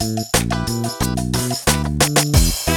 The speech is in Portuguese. Música